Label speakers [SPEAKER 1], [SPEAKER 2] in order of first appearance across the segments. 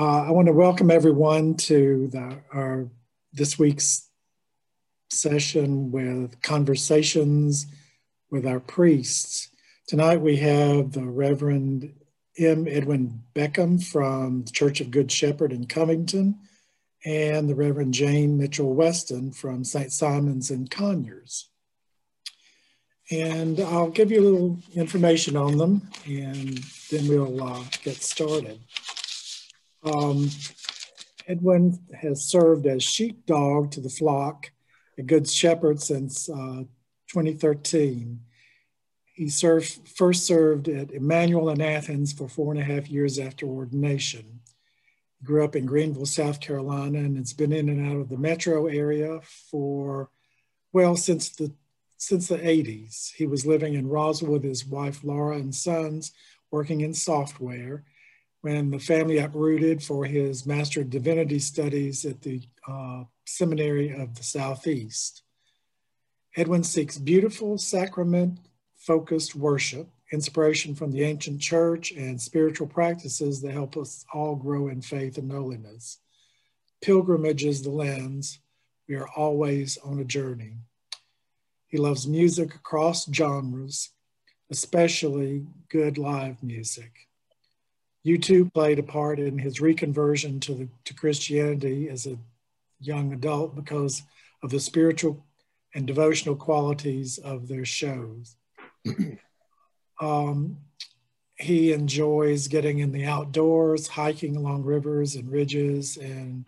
[SPEAKER 1] Uh, I want to welcome everyone to the, our this week's session with conversations with our priests. Tonight we have the Reverend M. Edwin Beckham from the Church of Good Shepherd in Covington and the Reverend Jane Mitchell Weston from St. Simon's in Conyers. And I'll give you a little information on them and then we'll uh, get started. Um, Edwin has served as sheepdog to the flock, a good shepherd since uh, 2013. He served, first served at Emmanuel in Athens for four and a half years after ordination. He grew up in Greenville, South Carolina, and has been in and out of the metro area for, well, since the since the 80s. He was living in Roswell with his wife Laura and sons, working in software when the family uprooted for his Master of Divinity studies at the uh, Seminary of the Southeast. Edwin seeks beautiful sacrament focused worship, inspiration from the ancient church, and spiritual practices that help us all grow in faith and holiness. Pilgrimage is the lens. We are always on a journey. He loves music across genres, especially good live music. U2 played a part in his reconversion to, the, to Christianity as a young adult because of the spiritual and devotional qualities of their shows. um, he enjoys getting in the outdoors, hiking along rivers and ridges, and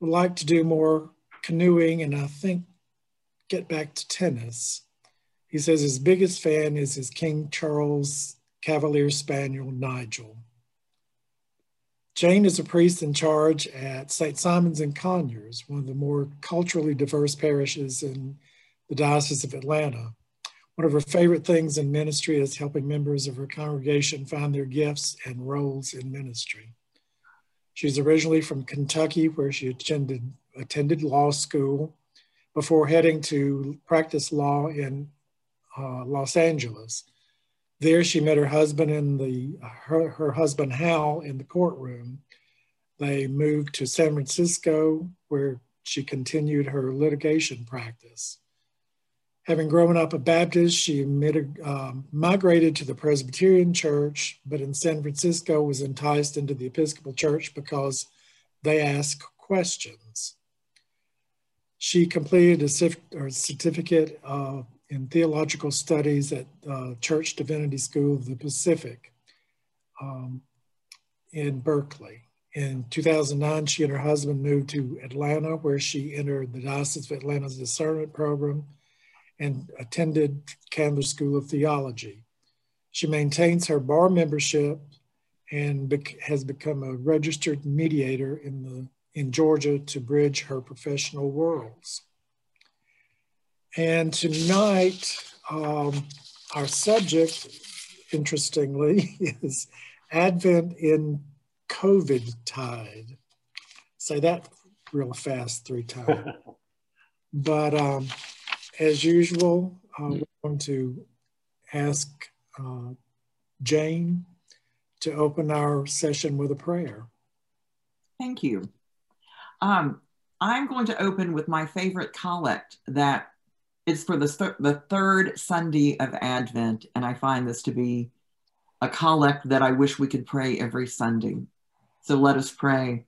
[SPEAKER 1] would like to do more canoeing and I think get back to tennis. He says his biggest fan is his King Charles Cavalier Spaniel, Nigel. Jane is a priest in charge at St. Simon's in Conyers, one of the more culturally diverse parishes in the Diocese of Atlanta. One of her favorite things in ministry is helping members of her congregation find their gifts and roles in ministry. She's originally from Kentucky, where she attended, attended law school before heading to practice law in uh, Los Angeles. There, she met her husband in the her, her husband Hal in the courtroom. They moved to San Francisco, where she continued her litigation practice. Having grown up a Baptist, she um, migrated to the Presbyterian Church, but in San Francisco was enticed into the Episcopal Church because they ask questions. She completed a certificate of in theological studies at uh, Church Divinity School of the Pacific um, in Berkeley. In 2009, she and her husband moved to Atlanta, where she entered the Diocese of Atlanta's discernment program and attended Candler School of Theology. She maintains her bar membership and bec has become a registered mediator in, the, in Georgia to bridge her professional worlds. And tonight, um, our subject, interestingly, is Advent in COVID tide. Say that real fast three times. but um, as usual, uh, we're going to ask uh, Jane to open our session with a prayer.
[SPEAKER 2] Thank you. Um, I'm going to open with my favorite collect that it's for the, th- the third Sunday of Advent, and I find this to be a collect that I wish we could pray every Sunday. So let us pray.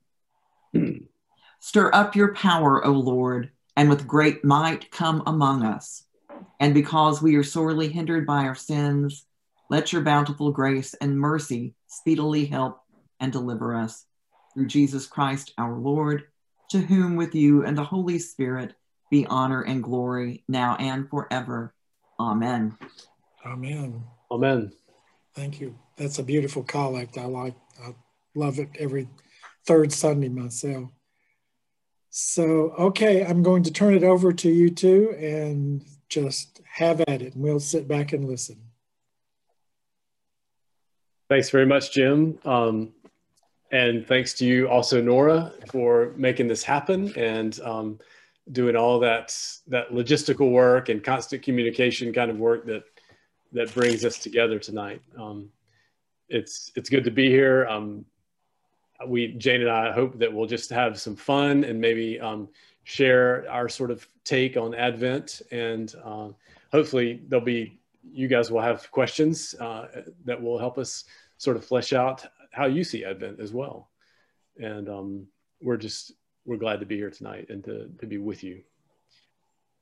[SPEAKER 2] Hmm. Stir up your power, O Lord, and with great might come among us. And because we are sorely hindered by our sins, let your bountiful grace and mercy speedily help and deliver us. Through Jesus Christ our Lord, to whom with you and the Holy Spirit be honor and glory now and forever. Amen.
[SPEAKER 1] Amen.
[SPEAKER 3] Amen.
[SPEAKER 1] Thank you. That's a beautiful collect. I like, I love it every third Sunday myself. So, okay, I'm going to turn it over to you two and just have at it, and we'll sit back and listen.
[SPEAKER 3] Thanks very much, Jim. Um, and thanks to you also, Nora, for making this happen. And um, doing all that that logistical work and constant communication kind of work that that brings us together tonight. Um, it's it's good to be here. I'm we Jane and I hope that we'll just have some fun and maybe um, share our sort of take on Advent, and uh, hopefully there'll be you guys will have questions uh, that will help us sort of flesh out how you see Advent as well. And um, we're just we're glad to be here tonight and to to be with you.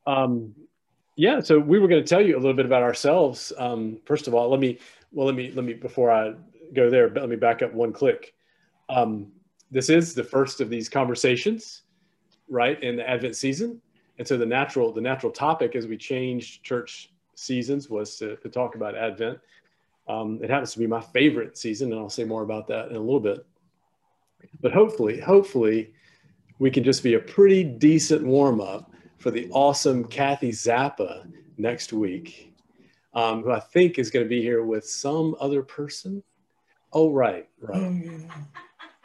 [SPEAKER 3] Um, yeah, so we were going to tell you a little bit about ourselves. Um, first of all, let me well let me let me before I go there, let me back up one click. Um, this is the first of these conversations, right, in the Advent season. And so the natural the natural topic as we changed church seasons was to, to talk about Advent. Um, it happens to be my favorite season, and I'll say more about that in a little bit. But hopefully, hopefully, we can just be a pretty decent warm up for the awesome Kathy Zappa next week, um, who I think is going to be here with some other person. Oh, right, right. Oh, yeah.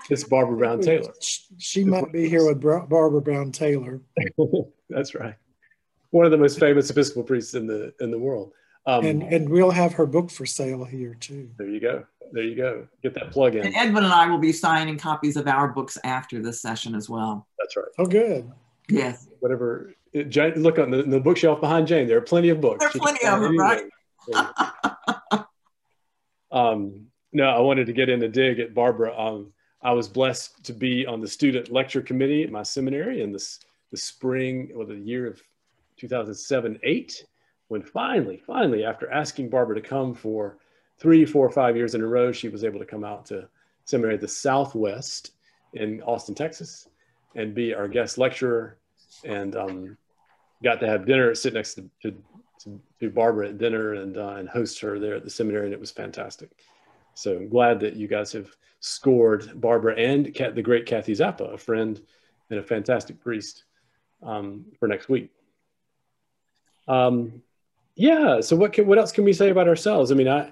[SPEAKER 3] It's Barbara Brown Taylor.
[SPEAKER 1] She might be here with Barbara Brown Taylor.
[SPEAKER 3] That's right. One of the most famous Episcopal priests in the in the world.
[SPEAKER 1] Um, and and we'll have her book for sale here too.
[SPEAKER 3] There you go. There you go. Get that plug in.
[SPEAKER 2] And Edwin and I will be signing copies of our books after this session as well.
[SPEAKER 3] That's right.
[SPEAKER 1] Oh, good.
[SPEAKER 2] Yes.
[SPEAKER 3] Whatever. Jane, look on the, the, bookshelf behind Jane. There are plenty of books.
[SPEAKER 2] There are plenty of them, right?
[SPEAKER 3] um, no, I wanted to get in a dig at Barbara. Um, I was blessed to be on the student lecture committee at my seminary in this the spring or the year of 2007 8 when finally finally after asking barbara to come for three four five years in a row she was able to come out to seminary the southwest in austin texas and be our guest lecturer and um, got to have dinner sit next to, to, to barbara at dinner and, uh, and host her there at the seminary and it was fantastic so i'm glad that you guys have scored barbara and Kat, the great kathy zappa a friend and a fantastic priest um, for next week um, yeah. So what can, what else can we say about ourselves? I mean, I,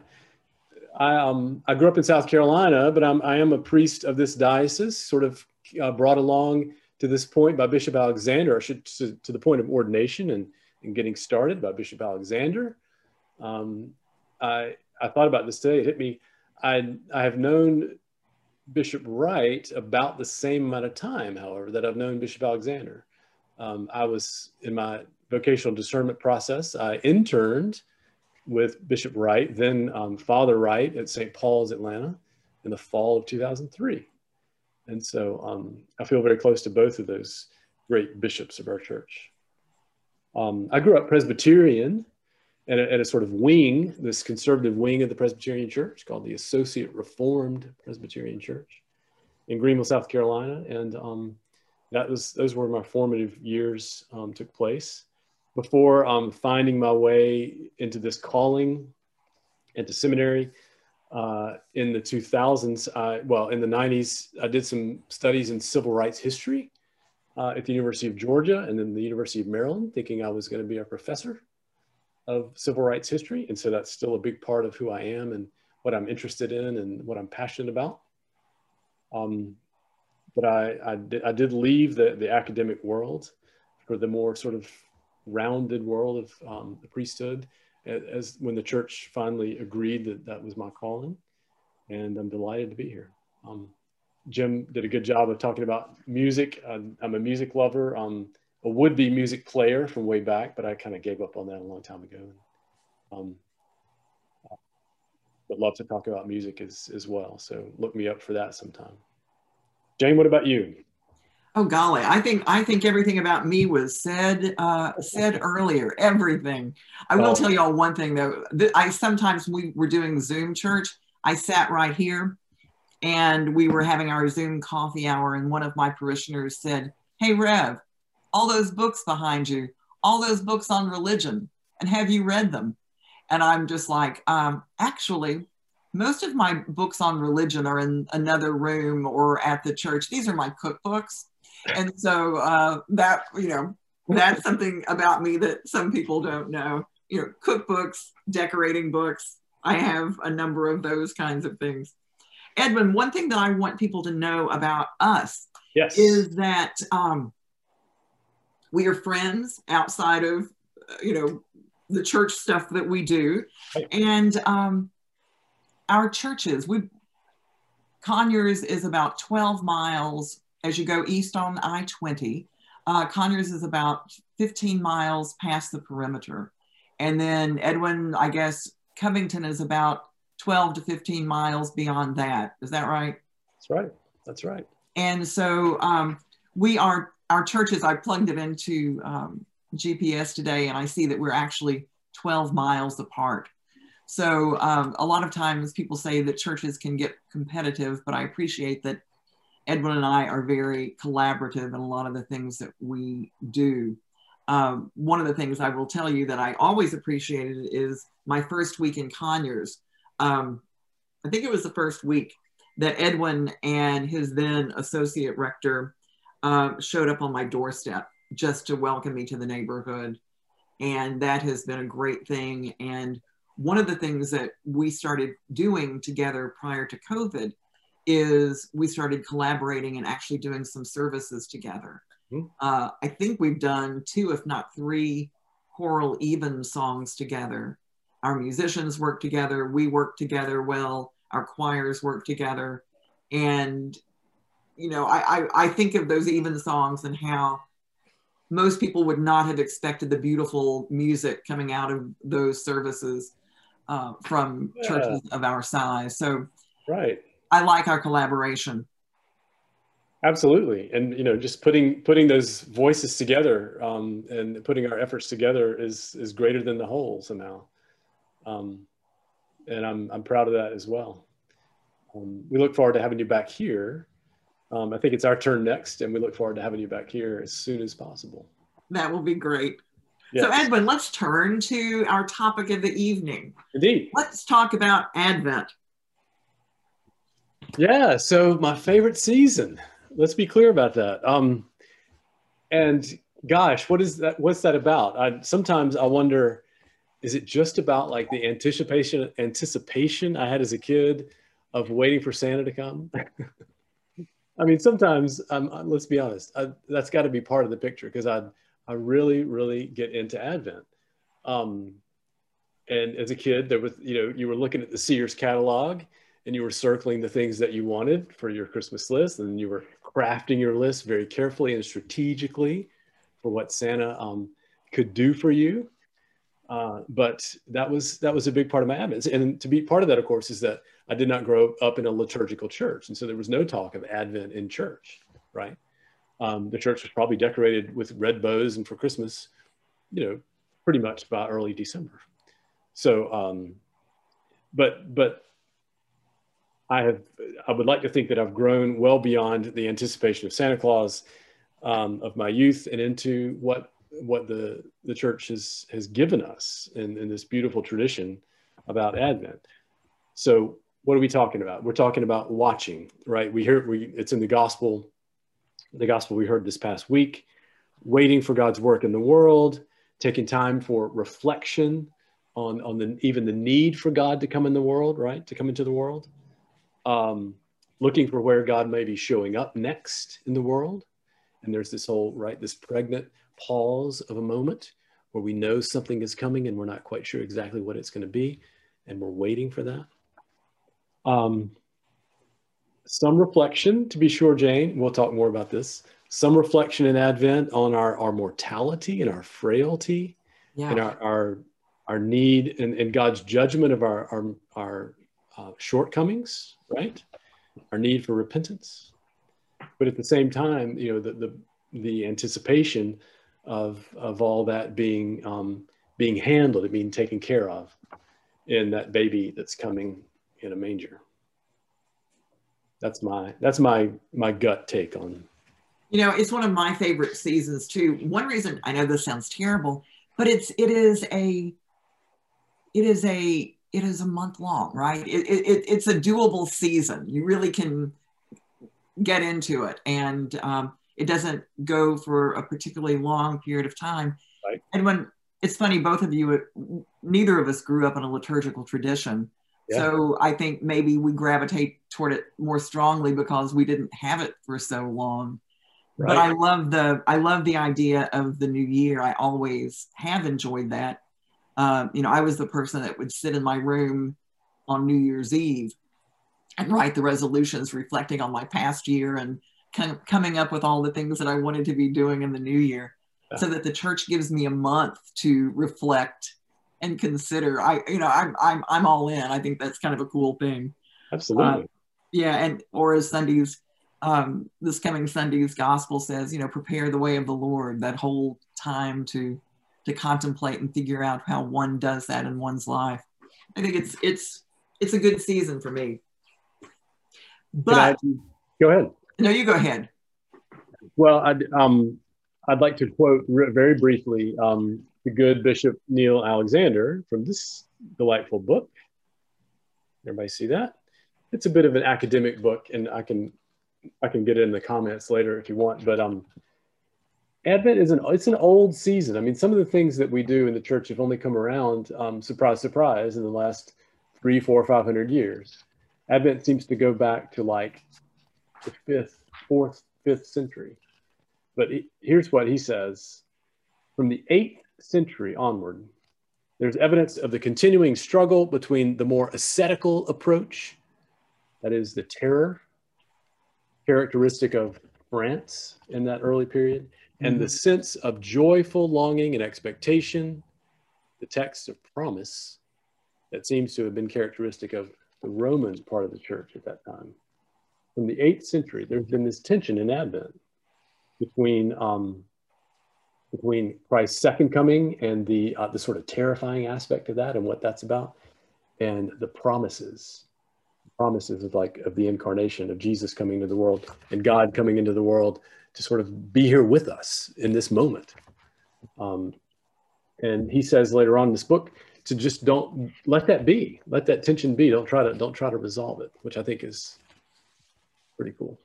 [SPEAKER 3] I, um, I grew up in South Carolina, but I'm, I am a priest of this diocese, sort of uh, brought along to this point by Bishop Alexander, should, to, to, the point of ordination and, and getting started by Bishop Alexander. Um, I, I thought about this today. It hit me. I, I have known Bishop Wright about the same amount of time, however, that I've known Bishop Alexander. Um, I was in my vocational discernment process. I interned with Bishop Wright, then um, Father Wright at St. Paul's, Atlanta, in the fall of 2003. And so um, I feel very close to both of those great bishops of our church. Um, I grew up Presbyterian at a, at a, sort of wing, this conservative wing of the Presbyterian Church called the Associate Reformed Presbyterian Church in Greenville, South Carolina. And um, that was those were my formative years um, took place before um, finding my way into this calling into seminary uh, in the 2000s, I, well, in the 90s, I did some studies in civil rights history uh, at the University of Georgia and then the University of Maryland, thinking I was going to be a professor of civil rights history. And so that's still a big part of who I am and what I'm interested in and what I'm passionate about. Um, but I, I, did, I did leave the, the academic world for the more sort of rounded world of um, the priesthood as when the church finally agreed that that was my calling. And i'm delighted to be here. Um, jim did a good job of talking about music. I'm, I'm a music lover. I'm a would-be music player from way back but i kind of gave up on that a long time ago. Um, but love to talk about music as, as well. So look me up for that sometime. Jane what about you
[SPEAKER 2] Oh golly, I think I think everything about me was said uh, said earlier. Everything. I will oh. tell you all one thing though. I sometimes we were doing Zoom church. I sat right here, and we were having our Zoom coffee hour, and one of my parishioners said, "Hey Rev, all those books behind you, all those books on religion, and have you read them?" And I'm just like, um, actually, most of my books on religion are in another room or at the church. These are my cookbooks and so uh, that you know that's something about me that some people don't know. You know cookbooks decorating books i have a number of those kinds of things. Edwin one thing that i want people to know about us
[SPEAKER 3] yes.
[SPEAKER 2] is that um, we are friends outside of you know the church stuff that we do. And um, our churches we Conyers is about 12 miles as you go east on I-20. Uh, Conyers is about 15 miles past the perimeter. And then Edwin, I guess Covington is about 12 to 15 miles beyond that. Is that right?
[SPEAKER 3] That's right. That's right.
[SPEAKER 2] And so um, we are, our churches, I plugged it into um, GPS today and I see that we're actually 12 miles apart. So um, a lot of times people say that churches can get competitive, but I appreciate that Edwin and I are very collaborative in a lot of the things that we do. Um, one of the things I will tell you that I always appreciated is my first week in Conyers. Um, I think it was the first week that Edwin and his then associate rector uh, showed up on my doorstep just to welcome me to the neighborhood. And that has been a great thing. And one of the things that we started doing together prior to COVID is we started collaborating and actually doing some services together. Mm-hmm. Uh, I think we've done two, if not three, choral evensongs together. Our musicians work together, we work together well, our choirs work together. And, you know, I, I, I think of those evensongs and how most people would not have expected the beautiful music coming out of those services uh, from yeah. churches of our size. So,
[SPEAKER 3] right,
[SPEAKER 2] I like our collaboration.
[SPEAKER 3] Absolutely, and you know, just putting putting those voices together um, and putting our efforts together is is greater than the whole somehow, um, and I'm I'm proud of that as well. Um, we look forward to having you back here. Um, I think it's our turn next, and we look forward to having you back here as soon as possible.
[SPEAKER 2] That will be great. Yes. So, Edwin, let's turn to our topic of the evening.
[SPEAKER 3] Indeed.
[SPEAKER 2] Let's talk about Advent.
[SPEAKER 3] Yeah, so my favorite season. Let's be clear about that. Um, and gosh, what is that? What's that about? I, sometimes I wonder, is it just about like the anticipation anticipation I had as a kid of waiting for Santa to come? I mean, sometimes um, let's be honest, I, that's got to be part of the picture because I I really really get into Advent. Um, and as a kid, there was you know you were looking at the Sears catalog and you were circling the things that you wanted for your Christmas list, and you were crafting your list very carefully and strategically for what Santa um, could do for you. Uh, but that was that was a big part of my Advent, and to be part of that, of course, is that I did not grow up in a liturgical church, and so there was no talk of Advent in church, right? Um, the church was probably decorated with red bows, and for Christmas, you know, pretty much by early December. So, um, but but I have, I would like to think that I've grown well beyond the anticipation of Santa Claus um, of my youth and into what what the the church has has given us in, in this beautiful tradition about Advent. So, what are we talking about? We're talking about watching, right? We hear we it's in the gospel, the gospel we heard this past week, waiting for God's work in the world, taking time for reflection on on the even the need for God to come in the world, right? To come into the world um, looking for where God may be showing up next in the world. And there's this whole, right, this pregnant pause of a moment where we know something is coming and we're not quite sure exactly what it's going to be. And we're waiting for that. Um, some reflection, to be sure, Jane, we'll talk more about this. Some reflection in Advent on our, our mortality and our frailty yeah. and our, our, our need and, and God's judgment of our, our, our uh, shortcomings, right? Our need for repentance. But at the same time, you know, the, the, the anticipation of, of all that being, um, being handled and being taken care of in that baby that's coming in a manger. That's my, that's my, my gut take on.
[SPEAKER 2] You know, it's one of my favorite seasons too. One reason I know this sounds terrible, but it's, it is a, it is a it is a month long, right? It, it, it's a doable season. You really can get into it, and um, it doesn't go for a particularly long period of time. Right. And when it's funny, both of you, neither of us grew up in a liturgical tradition. Yeah. So I think maybe we gravitate toward it more strongly because we didn't have it for so long. Right. But I love the I love the idea of the new year. I always have enjoyed that. Uh, you know, I was the person that would sit in my room on New Year's Eve and write the resolutions reflecting on my past year and kind of coming up with all the things that I wanted to be doing in the new year yeah. so that the church gives me a month to reflect and consider. I, you know, I'm, I'm, I'm all in. I think that's kind of a cool thing.
[SPEAKER 3] Absolutely. Uh,
[SPEAKER 2] yeah. And, or as Sunday's, um, this coming Sunday's gospel says, you know, prepare the way of the Lord, that whole time to, to contemplate and figure out how one does that in one's life. I think it's, it's, it's a good season for me. But I,
[SPEAKER 3] go ahead.
[SPEAKER 2] No, you go ahead.
[SPEAKER 3] Well, I'd, um, I'd like to quote very briefly um, the good Bishop Neil Alexander from this delightful book. Everybody see that? It's a bit of an academic book, and I can I can get it in the comments later if you want. But um, Advent is an it's an old season. I mean, some of the things that we do in the church have only come around, um, surprise, surprise, in the last three, four, five hundred years. Advent seems to go back to like the fifth, fourth, fifth century. But he, here's what he says from the eighth century onward, there's evidence of the continuing struggle between the more ascetical approach, that is, the terror characteristic of France in that early period, and mm-hmm. the sense of joyful longing and expectation, the text of promise that seems to have been characteristic of the Roman part of the church at that time from the eighth century, there's been this tension in Advent between um, between Christ's second coming and the uh, the sort of terrifying aspect of that and what that's about, and the promises, promises of like of the incarnation of Jesus coming to the world and God coming into the world to sort of be here with us in this moment. Um, and he says later on in this book to just don't let that be, let that tension be. Don't try to don't try to resolve it, which I think is pretty cool.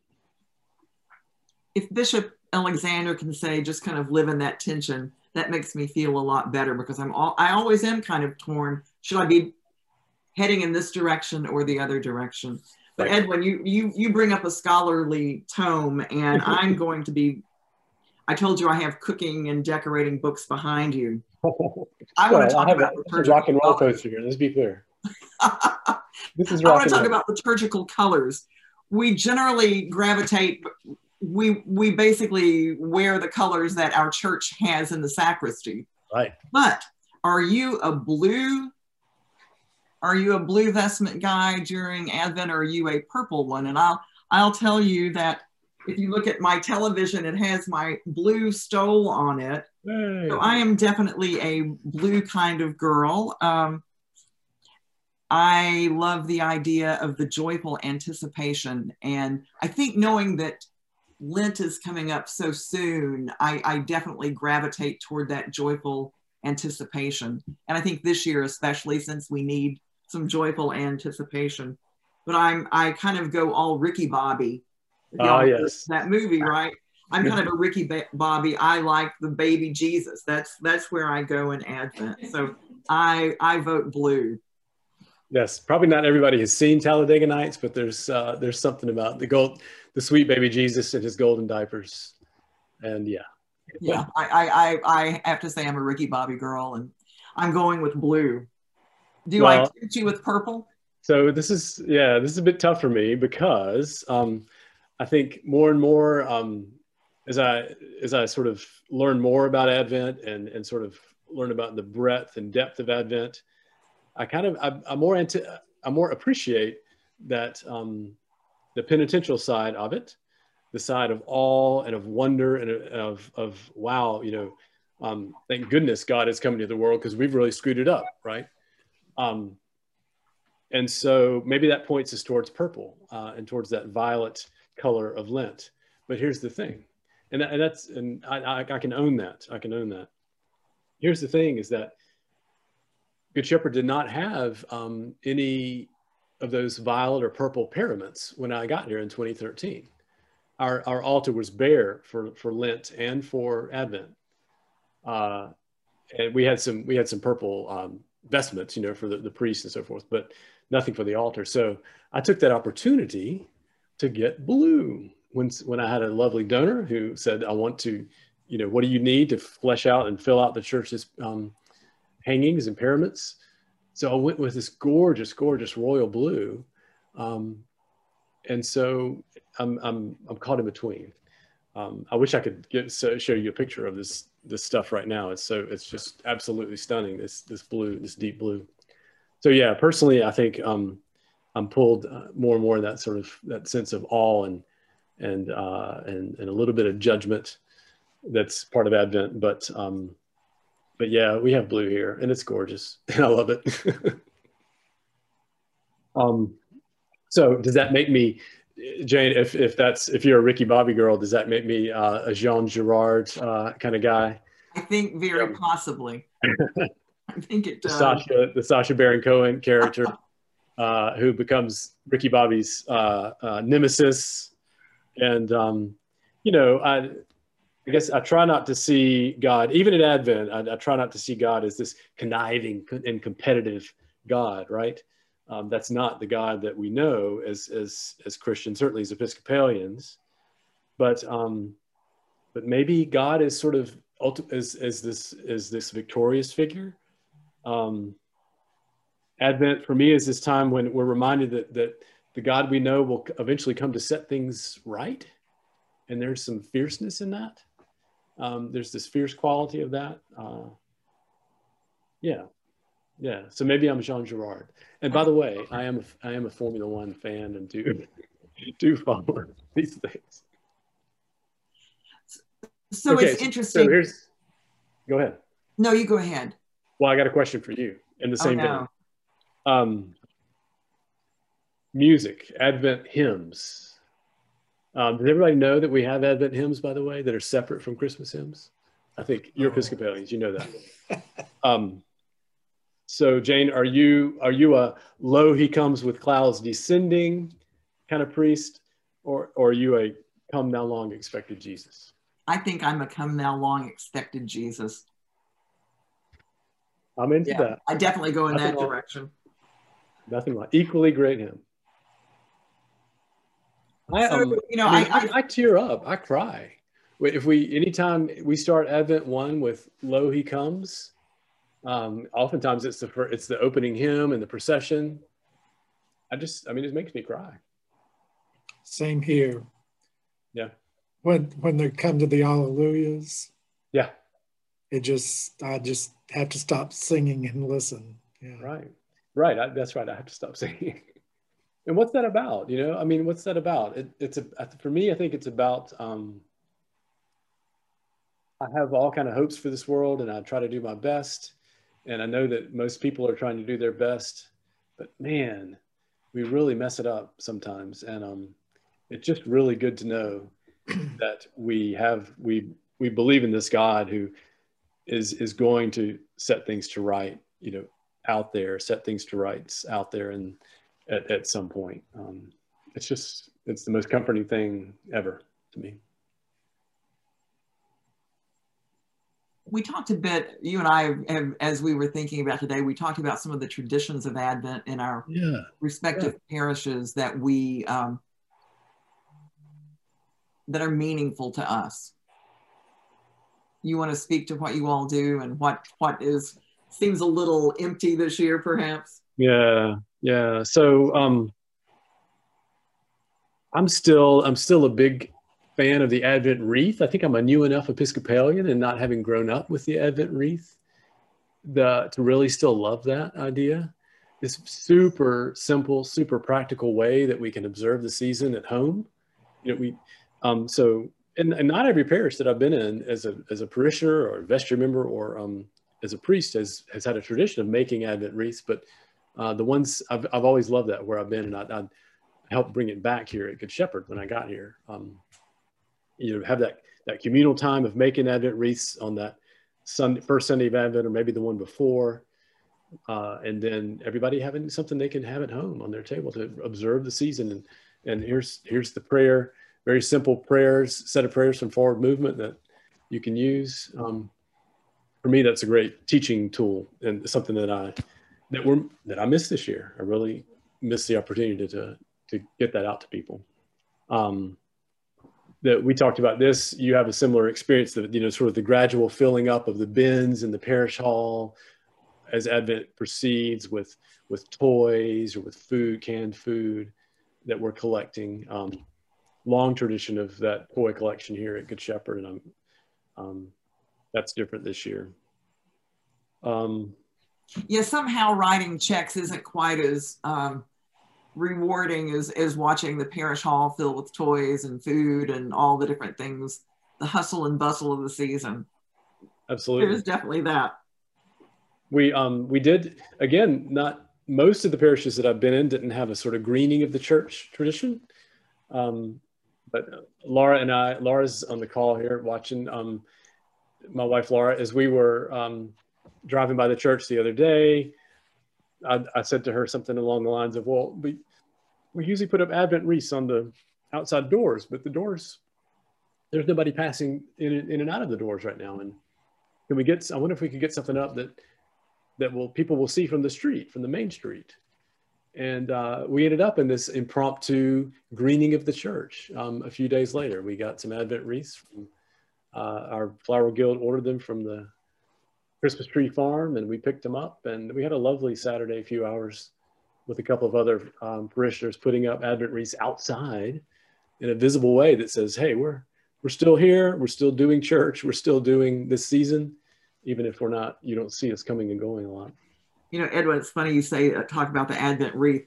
[SPEAKER 2] If Bishop Alexander can say, just kind of live in that tension, that makes me feel a lot better because I'm all, I always am kind of torn. Should I be heading in this direction or the other direction? But right. Edwin, you, you, you bring up a scholarly tome and mm-hmm. I'm going to be, I told you I have cooking and decorating books behind you. I want to talk about
[SPEAKER 3] a, rock and roll coaster here. Let's be clear.
[SPEAKER 2] this is I want to talk about liturgical colors we generally gravitate we we basically wear the colors that our church has in the sacristy
[SPEAKER 3] right
[SPEAKER 2] but are you a blue are you a blue vestment guy during advent or are you a purple one and i'll i'll tell you that if you look at my television it has my blue stole on it hey. so i am definitely a blue kind of girl um, I love the idea of the joyful anticipation. And I think knowing that Lent is coming up so soon, I, I, definitely gravitate toward that joyful anticipation. And I think this year, especially since we need some joyful anticipation. But I'm I kind of go all Ricky Bobby.
[SPEAKER 3] Oh yes,
[SPEAKER 2] that movie, right? I'm kind of a Ricky Bobby. I like the baby Jesus. That's that's where I go in Advent. So I I vote blue.
[SPEAKER 3] Yes, probably not everybody has seen Talladega Nights, but there's uh, there's something about the gold, the sweet baby Jesus and his golden diapers, and yeah.
[SPEAKER 2] Yeah, I I I have to say I'm a Ricky Bobby girl, and I'm going with blue. Do well, I tempt you with purple?
[SPEAKER 3] So this is yeah, this is a bit tough for me because um, I think more and more um, as I as I sort of learn more about Advent and and sort of learn about the breadth and depth of Advent. I kind of I, I more anti, I more appreciate that um, the penitential side of it, the side of awe and of wonder and of of wow, you know, um, thank goodness God is coming to the world because we've really screwed it up, right? Um, and so maybe that points us towards purple uh, and towards that violet color of Lent. But here's the thing, and, and that's and I, I, I can own that. I can own that. Here's the thing: is that Good Shepherd did not have um, any of those violet or purple pyramids when I got here in 2013. Our, our altar was bare for, for Lent and for Advent. Uh, and we had some we had some purple um, vestments, you know, for the, the priests and so forth, but nothing for the altar. So I took that opportunity to get blue when when I had a lovely donor who said, "I want to, you know, what do you need to flesh out and fill out the church's um, hangings and paraments. So I went with this gorgeous, gorgeous royal blue. Um, and so I'm, I'm, I'm caught in between. Um, I wish I could get, so, show you a picture of this, this stuff right now. It's so, it's just absolutely stunning. This, this blue, this deep blue. So yeah, personally, I think, um, I'm pulled uh, more and more in that sort of, that sense of awe and, and, uh, and, and a little bit of judgment that's part of Advent, but, um, but yeah, we have blue here and it's gorgeous and I love it. um, so does that make me, Jane, if, if that's, if you're a Ricky Bobby girl, does that make me uh, a Jean Girard uh, kind of guy?
[SPEAKER 2] I think very possibly. I think it does.
[SPEAKER 3] The Sacha, the Sacha Baron Cohen character uh, who becomes Ricky Bobby's uh, uh, nemesis. And, um, you know, I, I guess I try not to see God, even in Advent, I, I try not to see God as this conniving and competitive God, right? Um, that's not the God that we know as, as, as Christians, certainly as Episcopalians. But, um, but maybe God is sort of as, as this as this victorious figure. Um, Advent for me is this time when we're reminded that, that the God we know will eventually come to set things right. And there's some fierceness in that. Um, there's this fierce quality of that. Uh, yeah, yeah. So maybe I'm Jean Girard. And by the way, I am a, I am a Formula One fan and do do follow these things.
[SPEAKER 2] So okay, it's interesting. So here's,
[SPEAKER 3] go ahead.
[SPEAKER 2] No, you go ahead.
[SPEAKER 3] Well, I got a question for you in the
[SPEAKER 2] oh,
[SPEAKER 3] same
[SPEAKER 2] oh, no.
[SPEAKER 3] vein. Um, music, Advent hymns. Um, does everybody know that we have Advent hymns, by the way, that are separate from Christmas hymns? I think you're oh. Episcopalians, you know that. um, so Jane, are you are you a lo he comes with clouds descending kind of priest, or or are you a come now long expected Jesus?
[SPEAKER 2] I think I'm a come now long expected Jesus.
[SPEAKER 3] I'm into yeah, that.
[SPEAKER 2] I definitely go in nothing that like, direction.
[SPEAKER 3] Nothing like equally great hymn. I, um, you know, I, mean, I, I, I, tear up. I cry. If we, anytime we start Advent one with "Lo, He Comes," um, oftentimes it's the first, it's the opening hymn and the procession. I just, I mean, it makes me cry.
[SPEAKER 1] Same here.
[SPEAKER 3] Yeah.
[SPEAKER 1] When when they come to the Alleluias.
[SPEAKER 3] Yeah.
[SPEAKER 1] It just, I just have to stop singing and listen. Yeah.
[SPEAKER 3] Right. Right. I, that's right. I have to stop singing. and what's that about you know i mean what's that about it, it's a for me i think it's about um, i have all kind of hopes for this world and i try to do my best and i know that most people are trying to do their best but man we really mess it up sometimes and um, it's just really good to know that we have we we believe in this god who is is going to set things to right you know out there set things to rights out there and at, at some point. Um, it's just, it's the most comforting thing ever to me.
[SPEAKER 2] We talked a bit, you and I, have, as we were thinking about today, we talked about some of the traditions of Advent in our
[SPEAKER 3] yeah,
[SPEAKER 2] respective yeah. parishes that we, um, that are meaningful to us. You want to speak to what you all do and what, what is, seems a little empty this year, perhaps?
[SPEAKER 3] Yeah, yeah. So um, I'm still I'm still a big fan of the Advent wreath. I think I'm a new enough Episcopalian and not having grown up with the Advent wreath the, to really still love that idea. This super simple, super practical way that we can observe the season at home. You know, we um, so and, and not every parish that I've been in as a as a parishioner or a vestry member or um, as a priest has has had a tradition of making Advent wreaths, but uh, the ones I've, I've always loved that where I've been and I, I helped bring it back here at Good Shepherd when I got here. Um, you know, have that, that communal time of making Advent wreaths on that Sunday, first Sunday of Advent, or maybe the one before. Uh, and then everybody having something they can have at home on their table to observe the season. And, and here's, here's the prayer, very simple prayers, set of prayers from forward movement that you can use. Um, for me, that's a great teaching tool and something that I that we're that I missed this year. I really missed the opportunity to to get that out to people. Um, that we talked about this. You have a similar experience that you know, sort of the gradual filling up of the bins in the parish hall as Advent proceeds with with toys or with food, canned food. that we're collecting. Um, long tradition of that toy collection here at Good Shepherd, and I'm um, that's different this year. Um,
[SPEAKER 2] yeah, somehow writing checks isn't quite as um, rewarding is is watching the parish hall filled with toys and food and all the different things, the hustle and bustle of the season.
[SPEAKER 3] Absolutely.
[SPEAKER 2] There's definitely that.
[SPEAKER 3] We um we did again, not most of the parishes that I've been in didn't have a sort of greening of the church tradition. Um, but Laura and I, Laura's on the call here watching. Um, my wife Laura, as we were um, driving by the church the other day, I, I, said to her something along the lines of, "Well, we we usually put up Advent wreaths on the outside doors, but the doors there's nobody passing in, in and out of the doors right now. And can we get? I wonder if we could get something up that that will people will see from the street, from the main street." And uh, we ended up in this impromptu greening of the church. Um, a few days later, we got some Advent wreaths. From, uh, our flower guild ordered them from the Christmas tree farm, and we picked them up. And we had a lovely Saturday, few hours, with a couple of other um, parishioners putting up Advent wreaths outside in a visible way that says, "Hey, we're we're still here. We're still doing church. We're still doing this season, even if we're not. You don't see us coming and going a lot."
[SPEAKER 2] you know, Edwin, it's funny you say uh, talk about the Advent wreath.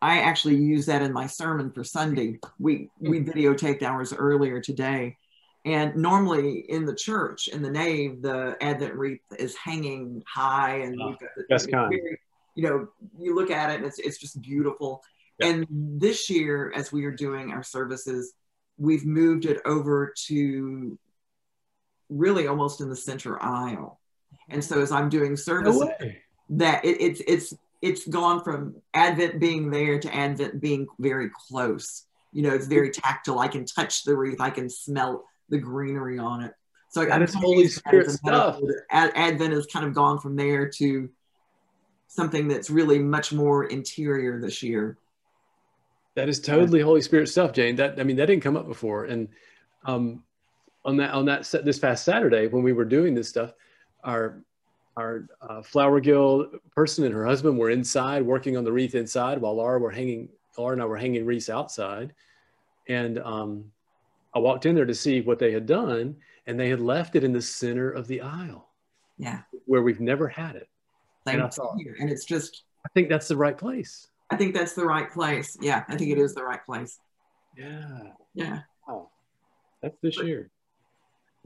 [SPEAKER 2] I actually use that in my sermon for Sunday. We we mm. videotaped ours earlier today, and normally in the church in the nave, the Advent wreath is hanging high, and
[SPEAKER 3] oh, the, that's kind.
[SPEAKER 2] Very, you know, you look at it, and it's it's just beautiful. And this year, as we are doing our services, we've moved it over to really almost in the center aisle. And so as I'm doing services, no that it, it's it's it's gone from Advent being there to Advent being very close. You know, it's very tactile. I can touch the wreath. I can smell the greenery on it. So
[SPEAKER 3] that is Holy Spirit stuff.
[SPEAKER 2] Advent has kind of gone from there to something that's really much more interior this year.
[SPEAKER 3] That is totally Holy Spirit stuff, Jane. That I mean, that didn't come up before. And um, on that on that this past Saturday when we were doing this stuff, our our uh, flower guild person and her husband were inside working on the wreath inside while Laura were hanging, Laura and I were hanging wreaths outside. And um, I walked in there to see what they had done and they had left it in the center of the aisle.
[SPEAKER 2] Yeah.
[SPEAKER 3] Where we've never had it.
[SPEAKER 2] Same and, thought,
[SPEAKER 3] and
[SPEAKER 2] it's just.
[SPEAKER 3] I think that's the right place.
[SPEAKER 2] I think that's the right place. Yeah. I think it is the right place.
[SPEAKER 3] Yeah.
[SPEAKER 2] Yeah.
[SPEAKER 3] Wow. That's this but, year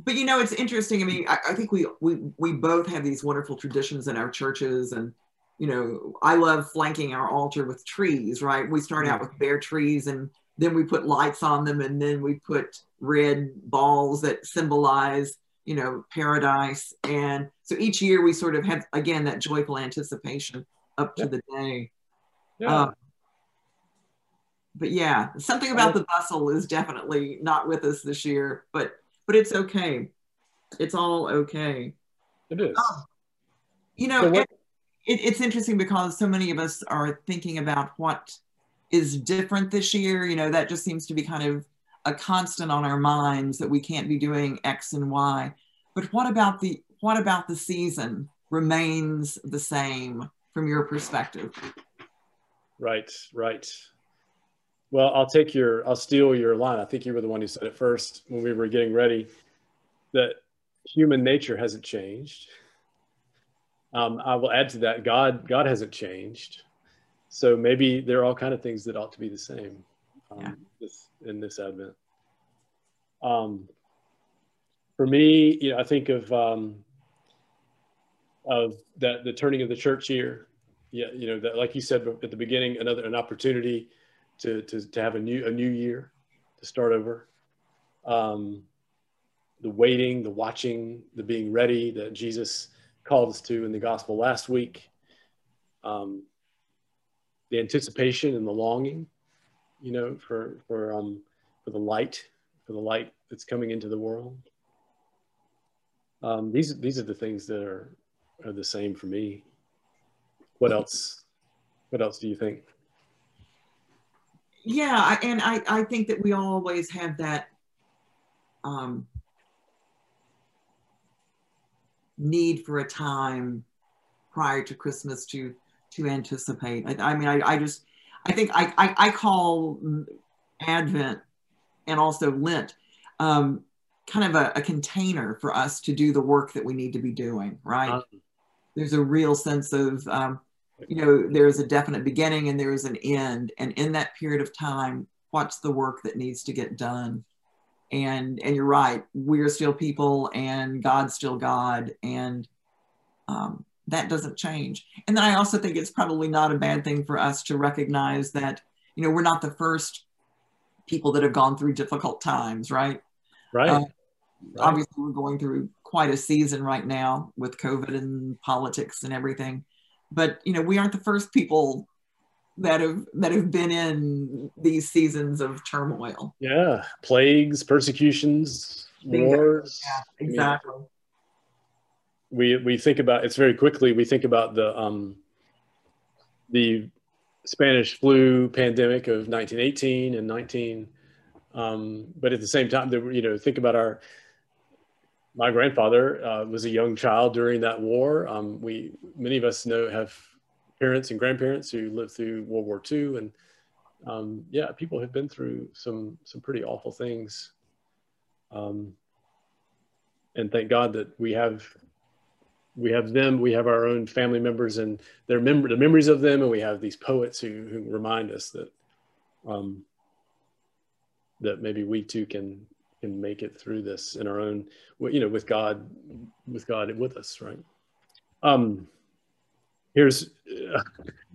[SPEAKER 2] but you know it's interesting i mean I, I, think we we we both have these wonderful traditions in our churches and you know i love flanking our altar with trees right we start out mm. with bare trees and then we put lights on them and then we put red balls that symbolize you know paradise and so each year we sort of have again that joyful anticipation up to the day yeah. Um, but yeah something about the bustle is definitely not with us this year but but it's okay. It's all okay.
[SPEAKER 3] It is. Um,
[SPEAKER 2] you know, so what, it, it's interesting because so many of us are thinking about what is different this year. You know, that just seems to be kind of a constant on our minds that we can't be doing X and Y. But what about the what about the season remains the same from your perspective?
[SPEAKER 3] Right, right. Well, I'll take your, I'll steal your line. I think you were the one who said it first when we were getting ready that human nature hasn't changed. Um, I will add to that, God, God hasn't changed. So maybe there are all kind of things that ought to be the same um, yeah. this, in this Advent. Um, for me, you know, I think of um, of that the turning of the church year. Yeah, you know, that like you said at the beginning, another an opportunity to, to, to have a new, a new year, to start over. Um, the waiting, the watching, the being ready that Jesus called us to in the gospel last week. Um, the anticipation and the longing, you know, for, for, um, for the light, for the light that's coming into the world. Um, these, these are the things that are, are the same for me. What else? What else do you think?
[SPEAKER 2] yeah and i i think that we always have that um need for a time prior to christmas to to anticipate i, I mean I, I just I think I, I, I call Advent and also Lent um, kind of a, a, container for us to do the work that we need to be doing, right? There's a real sense of, um, you know, there's a definite beginning and there's an end. And in that period of time, what's the work that needs to get done? And, and you're right, we're still people and God's still God. And um, that doesn't change. And then I also think it's probably not a bad thing for us to recognize that, you know, we're not the first people that have gone through difficult times, right?
[SPEAKER 3] Right. Uh,
[SPEAKER 2] right. Obviously, we're going through quite a season right now with COVID and politics and everything. But you know, we aren't the first people that have that have been in these seasons of turmoil.
[SPEAKER 3] Yeah, plagues, persecutions, wars.
[SPEAKER 2] Yeah, exactly. I mean,
[SPEAKER 3] we we think about it's very quickly. We think about the um, the Spanish flu pandemic of 1918 and 19. Um, but at the same time, there, you know, think about our. My grandfather uh, was a young child during that war. Um, we many of us know have parents and grandparents who lived through World War II, and um, yeah, people have been through some some pretty awful things. Um, and thank God that we have we have them, we have our own family members and their mem- the memories of them, and we have these poets who, who remind us that um, that maybe we too can can make it through this in our own, you know, with God, with God with us, right? Um, here's uh,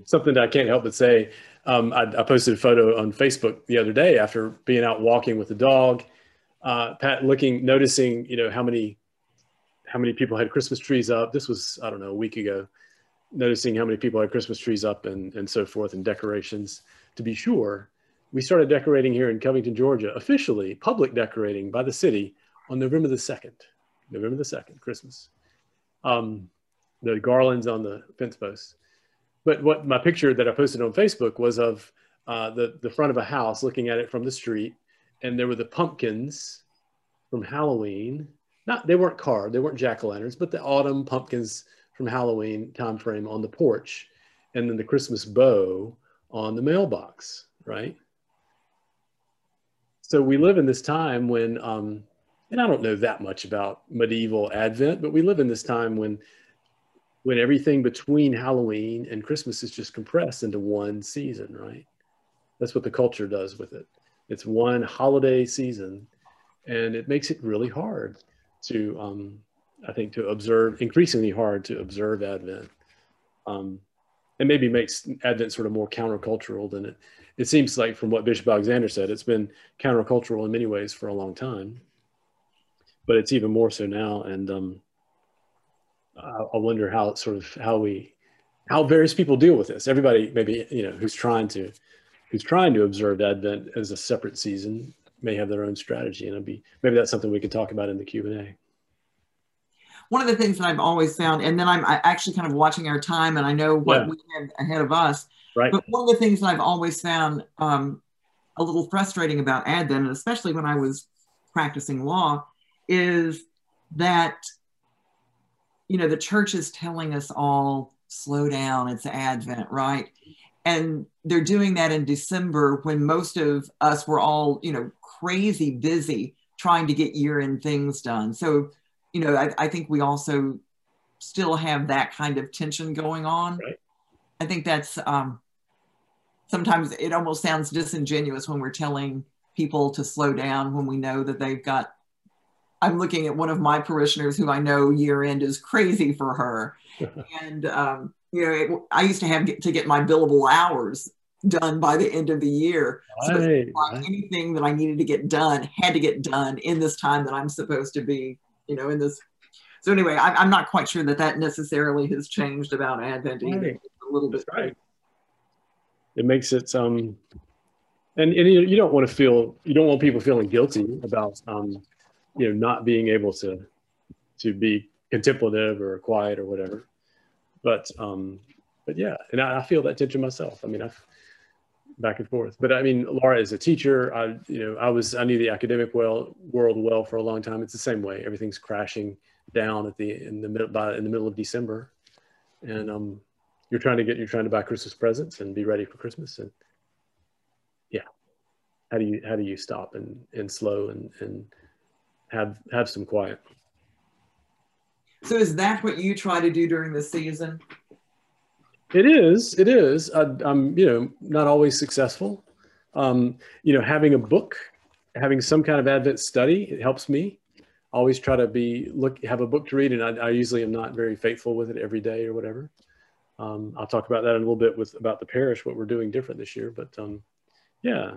[SPEAKER 3] something that I can't help but say. Um, I, I, posted a photo on Facebook the other day after being out walking with the dog. Uh, Pat, looking, noticing, you know, how many how many people had Christmas trees up. This was, I don't know, a week ago, noticing how many people had Christmas trees up and, and so forth and decorations. To be sure, we started decorating here in Covington, Georgia, officially public decorating by the city on November the 2nd, November the 2nd, Christmas. Um, the garlands on the fence posts. But what my picture that I posted on Facebook was of uh, the, the front of a house looking at it from the street. And there were the pumpkins from Halloween not they weren't carved, they weren't jack o' lanterns, but the autumn pumpkins from Halloween time frame on the porch, and then the Christmas bow on the mailbox, right? So we live in this time when, um, and I don't know that much about medieval Advent, but we live in this time when when everything between Halloween and Christmas is just compressed into one season, right? That's what the culture does with it. It's one holiday season, and it makes it really hard to um, I think to observe increasingly hard to observe Advent, um, and maybe makes Advent sort of more countercultural than it. It seems like from what Bishop Alexander said, it's been countercultural in many ways for a long time, but it's even more so now. And um, I, I wonder how sort of how we how various people deal with this. Everybody maybe you know who's trying to who's trying to observe Advent as a separate season may have their own strategy and it'd be maybe that's something we could talk about in the q&a
[SPEAKER 2] one of the things that i've always found and then i'm actually kind of watching our time and i know what yeah. we have ahead of us
[SPEAKER 3] right.
[SPEAKER 2] but one of the things that i've always found um, a little frustrating about advent and especially when i was practicing law is that you know the church is telling us all slow down it's advent right? And they're doing that in december when most of us were all you know crazy busy trying to get year end things done. So, you know, I, I, think we also still have that kind of tension going on.
[SPEAKER 3] Right.
[SPEAKER 2] I think that's um, sometimes it almost sounds disingenuous when we're telling people to slow down when we know that they've got. I'm looking at one of my parishioners who I know year end is crazy for her. and, um, you know, it, I used to have to get my billable hours done by the end of the year. So right, like anything that I needed to get done had to get done in this time that I'm supposed to be, you know, in this. So anyway, I, am not quite sure that that necessarily has changed about Advent either. A little bit.
[SPEAKER 3] Right. It makes it um, and and you, you don't want to feel you don't want people feeling guilty about um, you know, not being able to to be contemplative or quiet or whatever. But um, but yeah, and I, I feel that tension myself. I mean, I've back and forth. But I mean, Laura is a teacher. I, you know, I was, I knew the academic well world well for a long time. It's the same way. Everything's crashing down at the, in the middle, by, in the middle of December. And um, you're trying to get, you're trying to buy Christmas presents and be ready for Christmas. And yeah, how do you how do you stop and and slow and and have have some quiet.
[SPEAKER 2] So is that what you try to do during the season?
[SPEAKER 3] It is. It is. I, am you know, not always successful. Um, you know, having a book, having some kind of Advent study, it helps me. Always try to be look have a book to read, and I, I usually am not very faithful with it every day or whatever. Um, I'll talk about that in a little bit with about the parish, what we're doing different this year. But um, yeah,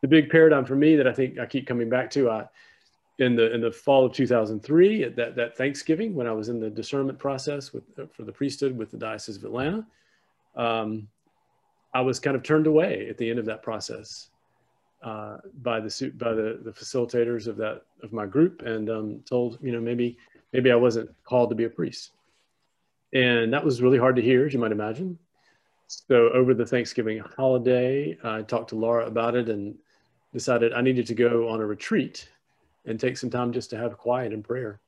[SPEAKER 3] the big paradigm for me that I think I keep coming back to, I in the in the fall of 2003 at that that Thanksgiving when I was in the discernment process with uh, for the priesthood with the Diocese of Atlanta, um, I was kind of turned away at the end of that process uh, by the by the the facilitators of that of my group and um, told you know maybe maybe I wasn't called to be a priest, and that was really hard to hear as you might imagine. So over the Thanksgiving holiday, I talked to Laura about it and decided I needed to go on a retreat and take some time just to have quiet and prayer.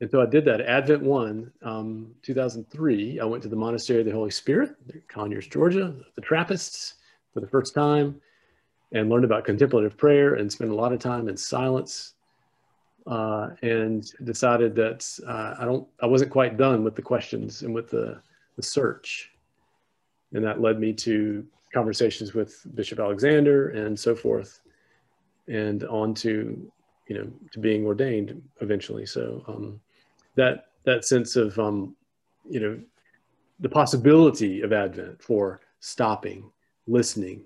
[SPEAKER 3] And so I did that. Advent 1, um, 2003, I went to the Monastery of the Holy Spirit, Conyers, Georgia, the Trappists for the first time, and learned about contemplative prayer and spent a lot of time in silence. Uh, and decided that uh, I don't, I wasn't quite done with the questions and with the, the search. And that led me to conversations with Bishop Alexander and so forth and on to you know to being ordained eventually. So um, that that sense of um, you know the possibility of advent for stopping listening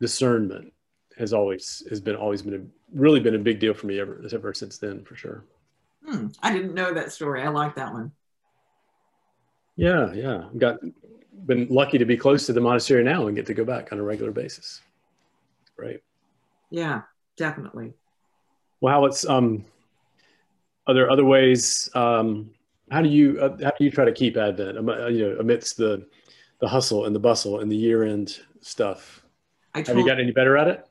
[SPEAKER 3] discernment has always has been always been a really been a big deal for me ever ever since then for sure.
[SPEAKER 2] Hmm. i didn't know that story. I like that one.
[SPEAKER 3] Yeah yeah. Got been lucky to be close to the monastery now and get to go back on a regular basis. Right
[SPEAKER 2] yeah definitely.
[SPEAKER 3] Well, how it's um, are there other ways? Um, how do you uh, how do you try to keep Advent? Uh, you know, amidst the the hustle and the bustle and the year end stuff. I Have you got any better at it?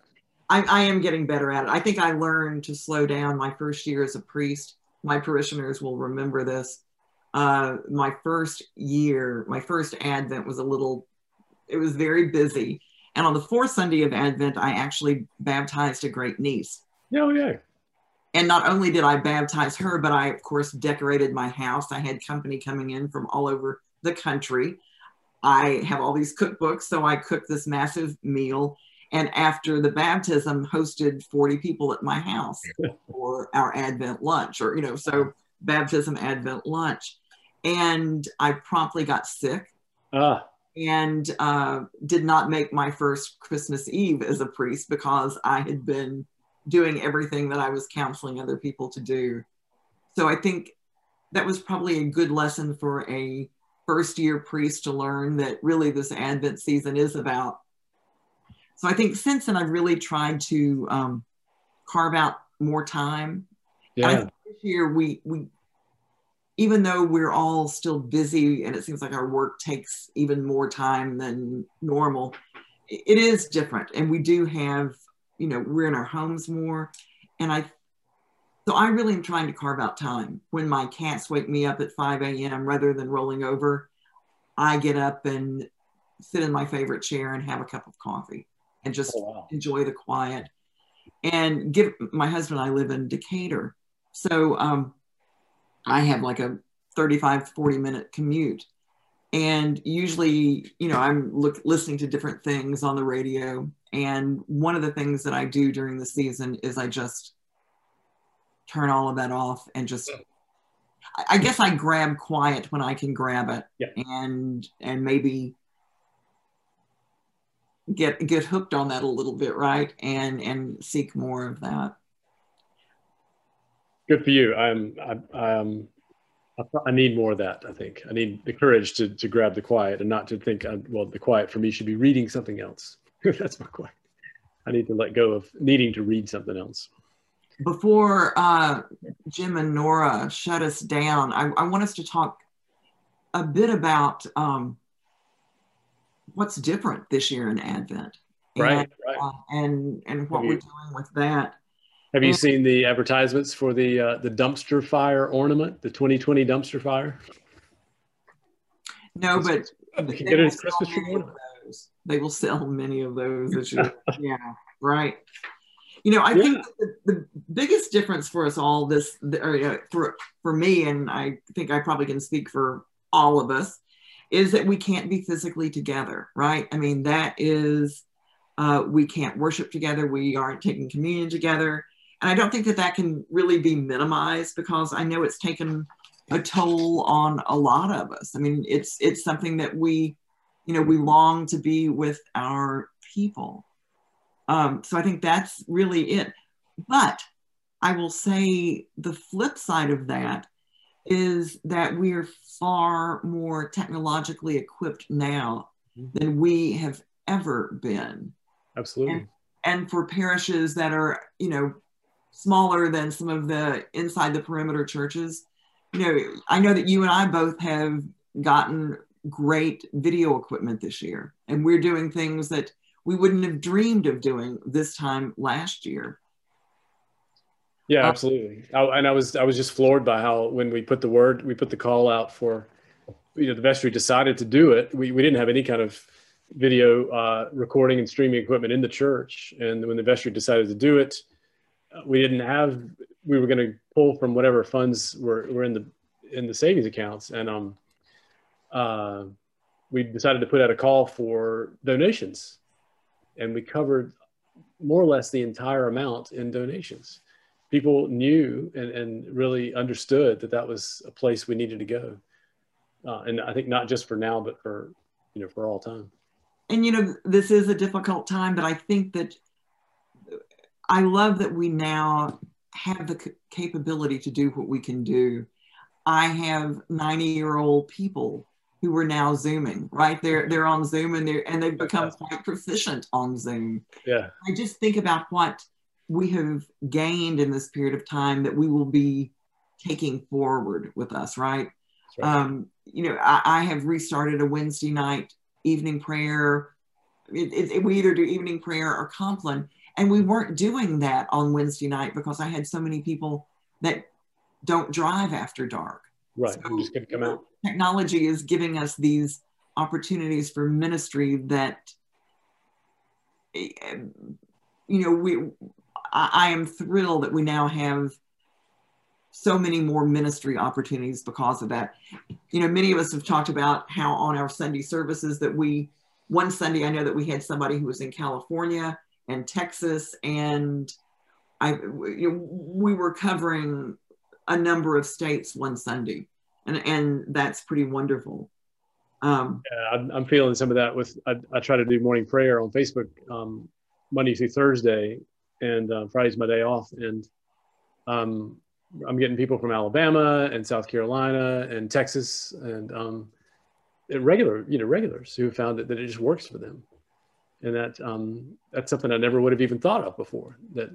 [SPEAKER 2] I, I am getting better at it. I think I learned to slow down my first year as a priest. My parishioners will remember this. Uh, my first year, my first Advent was a little, it was very busy and on the fourth Sunday of Advent, I actually baptized a great niece.
[SPEAKER 3] Oh, yeah.
[SPEAKER 2] And not only did I baptize her, but I, of course, decorated my house. I had company coming in from all over the country. I have all these cookbooks, so I cooked this massive meal. And after the baptism, hosted 40 people at my house for our Advent lunch, or, you know, so baptism, Advent lunch. And I promptly got sick. Ah and uh, did not make my first Christmas Eve as a priest because I had been doing everything that I was counseling other people to do. So I think that was probably a good lesson for a first year priest to learn that really this Advent season is about. So I think since then I've really tried to um, carve out more time. Yeah. this year we we even though we're all still busy and it seems like our work takes even more time than normal, it is different. And we do have, you know, we're in our homes more. And I, so I really am trying to carve out time. When my cats wake me up at 5 a.m., rather than rolling over, I get up and sit in my favorite chair and have a cup of coffee and just oh, wow. enjoy the quiet. And give my husband and I live in Decatur. So, um, I have like a 35, 40 minute commute. And usually, you know, I'm look, listening to different things on the radio. And one of the things that I do during the season is I just turn all of that off and just I guess I grab quiet when I can grab it
[SPEAKER 3] yeah.
[SPEAKER 2] and and maybe get get hooked on that a little bit, right? And and seek more of that
[SPEAKER 3] good for you. I'm, I, I'm, I need more of that. I think I need the courage to, to grab the quiet and not to think, uh, well, the quiet for me should be reading something else. That's my quiet. I need to let go of needing to read something else.
[SPEAKER 2] Before uh, Jim and Nora shut us down, I, I want us to talk a bit about um, what's different this year in Advent.
[SPEAKER 3] Right, and, right.
[SPEAKER 2] Uh, and, and what we're doing with that.
[SPEAKER 3] Have you seen the advertisements for the uh, the dumpster fire ornament, the 2020 dumpster fire?
[SPEAKER 2] No, but
[SPEAKER 3] you a Christmas tree ornament.
[SPEAKER 2] They will sell many of those yeah, right. You know, I yeah. think the, the, biggest difference for us all, this or, uh, for for me, and I think I probably can speak for all of us, is that we can't be physically together, right? I mean, that is, uh, we can't worship together. We aren't taking communion together. And I don't think that that can really be minimized because I know it's taken a toll on a lot of us. I mean, it's it's something that we, you know, we long to be with our people. Um, so I think that's really it. But I will say the flip side of that is that we're far more technologically equipped now mm-hmm. than we have ever been.
[SPEAKER 3] Absolutely.
[SPEAKER 2] And, and, for parishes that are, you know, smaller than some of the inside the perimeter churches, you know, I know that you and I both have gotten great video equipment this year, and we're doing things that we wouldn't have dreamed of doing this time last year.
[SPEAKER 3] Yeah, absolutely. I, and I was I was just floored by how when we put the word we put the call out for you know the vestry decided to do it. We we didn't have any kind of video uh, recording and streaming equipment in the church, and when the vestry decided to do it, we didn't have. We were going to pull from whatever funds were were in the in the savings accounts, and um, uh, we decided to put out a call for donations, and we covered more or less the entire amount in donations people knew and, and really understood that that was a place we needed to go. Uh, and I think not just for now, but for, you know, for all time.
[SPEAKER 2] And, you know, this is a difficult time, but I think that I love that we now have the c- capability to do what we can do. I have 90 year old people who are now zooming right they're they're on zoom and they're and they've become quite proficient on zoom
[SPEAKER 3] yeah
[SPEAKER 2] i just think about what we have gained in this period of time that we will be taking forward with us, right? right. Um, you know, I, I, have restarted a Wednesday night evening prayer. It, it, it, we either do evening prayer or Compline, and we weren't doing that on Wednesday night because I had so many people that don't drive after dark.
[SPEAKER 3] Right, so, just gonna come out.
[SPEAKER 2] Technology is giving us these opportunities for ministry that, eh, you know, we I, I am thrilled that we now have so many more ministry opportunities because of that. You know, many of us have talked about how on our Sunday services that we, one Sunday, I know that we had somebody who was in California and Texas, and I, we were covering a number of states one Sunday, and and that's pretty wonderful.
[SPEAKER 3] Um, yeah, I'm, I'm, feeling some of that with I, I, try to do morning prayer on Facebook um, Monday through Thursday, and uh, Friday's my day off. And um, I'm getting people from Alabama and South Carolina and Texas and um, regular, you know, regulars who found that, that it just works for them. And that um, that's something I never would have even thought of before. That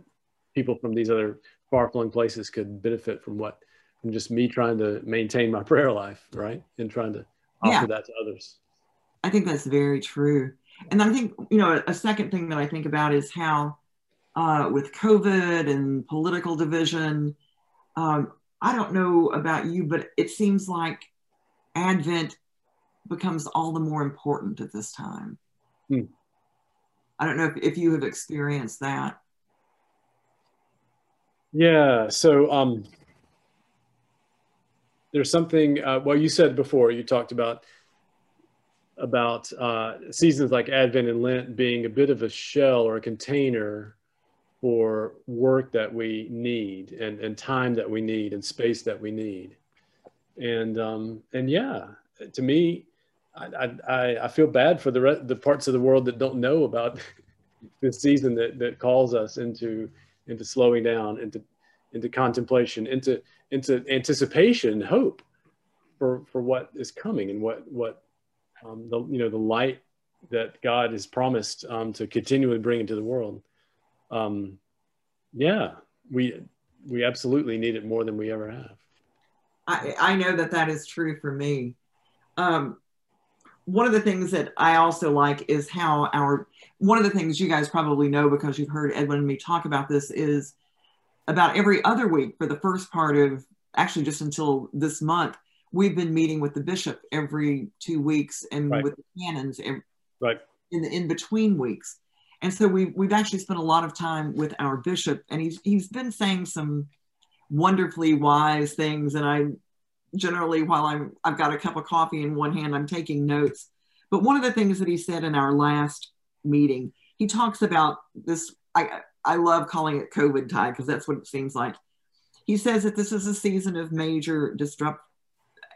[SPEAKER 3] people from these other far-flung places could benefit from what from just me trying to maintain my prayer life, right, and trying to offer yeah. that to others.
[SPEAKER 2] I think that's very true. And I think you know a second thing that I think about is how uh, with COVID and political division. Um, I don't know about you, but it seems like Advent becomes all the more important at this time. Hmm. I don't know if, if you have experienced that.
[SPEAKER 3] Yeah. So um, there's something. Uh, well, you said before you talked about about uh, seasons like Advent and Lent being a bit of a shell or a container for work that we need and, and time that we need and space that we need. And, um, and yeah, to me, I, I, I feel bad for the, re- the parts of the world that don't know about this season that, that calls us into, into slowing down, into, into contemplation, into, into anticipation, hope for, for what is coming and what, what um, the, you know, the light that God has promised um, to continually bring into the world um, yeah, we we absolutely need it more than we ever have.
[SPEAKER 2] I, I know that that is true for me. Um, one of the things that I also like is how our one of the things you guys probably know because you've heard Edwin and me talk about this is about every other week for the first part of actually just until this month we've been meeting with the bishop every two weeks and right. with the canons every,
[SPEAKER 3] right
[SPEAKER 2] in the in between weeks. And so we we've actually spent a lot of time with our bishop, and he's he's been saying some wonderfully wise things. And I generally, while I'm I've got a cup of coffee in one hand, I'm taking notes. But one of the things that he said in our last meeting, he talks about this. I I love calling it COVID time because that's what it seems like. He says that this is a season of major disrupt,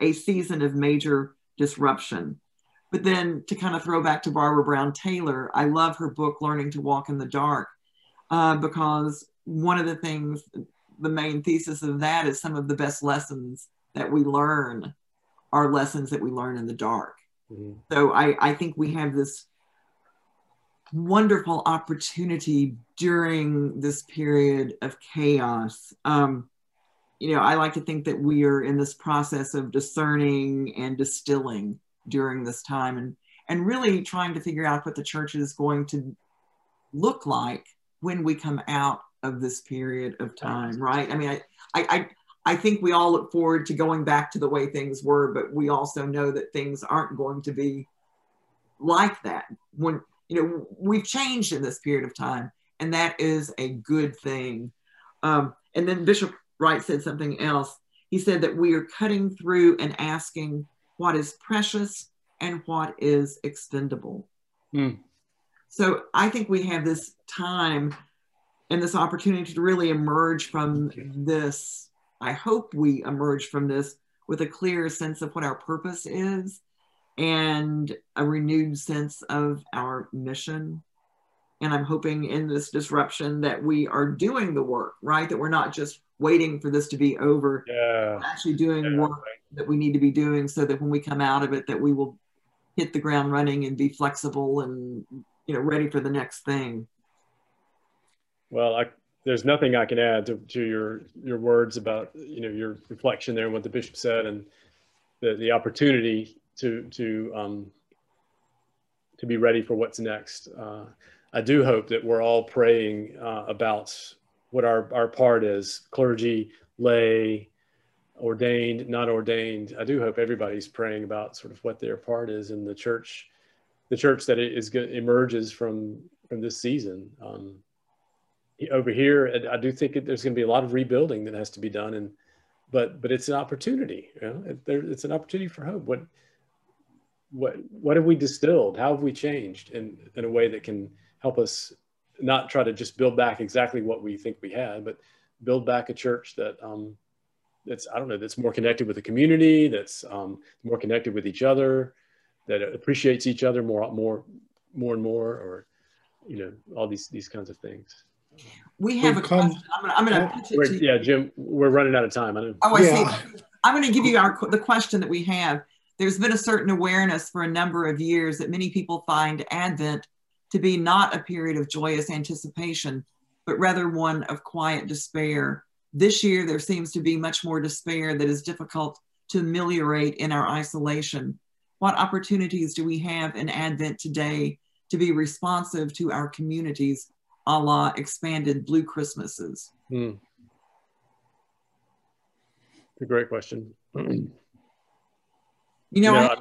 [SPEAKER 2] a season of major disruption. But then to kind of throw back to Barbara Brown Taylor, I love her book, Learning to Walk in the Dark, uh, because one of the things, the main thesis of that is some of the best lessons that we learn are lessons that we learn in the dark. Mm-hmm. So I, I think we have this wonderful opportunity during this period of chaos. Um, you know, I like to think that we are in this process of discerning and distilling during this time and, and really trying to figure out what the church is going to look like when we come out of this period of time, right? I mean, I, I, I, think we all look forward to going back to the way things were, but we also know that things aren't going to be like that. When you know we've changed in this period of time, and that is a good thing. Um, and then Bishop Wright said something else. He said that we are cutting through and asking what is precious and what is expendable. Mm. So I think we have this time and this opportunity to really emerge from this I hope we emerge from this with a clear sense of what our purpose is and a renewed sense of our mission. And I'm hoping in this disruption that we are doing the work, right? That we're not just waiting for this to be over,
[SPEAKER 3] yeah.
[SPEAKER 2] actually doing yeah, work that we need to be doing so that when we come out of it, that we will hit the ground running and be flexible and you know ready for the next thing.
[SPEAKER 3] Well, I there's nothing I can add to, to your your words about you know your reflection there and what the bishop said and the the opportunity to to um, to be ready for what's next. Uh, I do hope that we're all praying uh, about what our our part is, clergy, lay, ordained, not ordained. I do hope everybody's praying about sort of what their part is in the church, the church that is emerges from from this season. Um, over here, I do think there's going to be a lot of rebuilding that has to be done, and but but it's an opportunity. You know, it, there, it's an opportunity for hope. What what what have we distilled? How have we changed in in a way that can help us not try to just build back exactly what we think we had, but build back a church that um, that's I don't know that's more connected with the community, that's um, more connected with each other, that appreciates each other more more more and more, or you know all these these kinds of things.
[SPEAKER 2] We have We've a come, question. I'm gonna, I'm gonna oh, pitch
[SPEAKER 3] it to
[SPEAKER 2] Yeah,
[SPEAKER 3] Jim, we're running out of time. I know.
[SPEAKER 2] Oh, I yeah. see. I'm going to give you our the question that we have. There's been a certain awareness for a number of years that many people find Advent to be not a period of joyous anticipation, but rather one of quiet despair. This year, there seems to be much more despair that is difficult to ameliorate in our isolation. What opportunities do we have in Advent today to be responsive to our communities a la expanded Blue Christmases? Hmm.
[SPEAKER 3] A great question.
[SPEAKER 2] you know, yeah.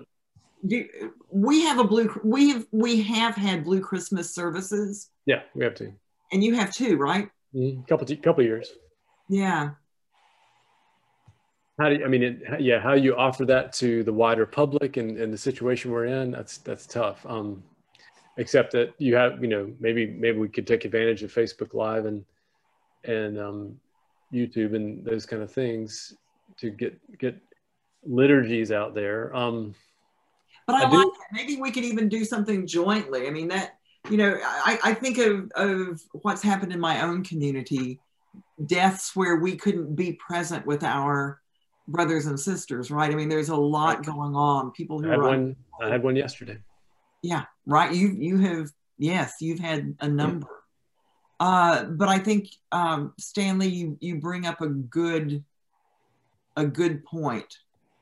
[SPEAKER 2] do, we have a blue. We have we have had Blue Christmas services.
[SPEAKER 3] Yeah, we have two.
[SPEAKER 2] And you have two, right?
[SPEAKER 3] Mm, couple couple years.
[SPEAKER 2] Yeah.
[SPEAKER 3] How do you, I mean, it, yeah, how you offer that to the wider public and, and the situation we're in? That's that's tough. Um, except that you have you know maybe maybe we could take advantage of facebook live and and um, youtube and those kind of things to get get liturgies out there. Um,
[SPEAKER 2] but i, I like that. maybe we could even do something jointly. I mean that you know i, I think of, of what's happened in my own community deaths where we couldn't be present with our brothers and sisters right? I mean there's a lot going on. People who
[SPEAKER 3] I had one i had one yesterday.
[SPEAKER 2] Yeah, right. You you have yes, you've had a number. Uh, but I think um, Stanley, you you bring up a good a good point.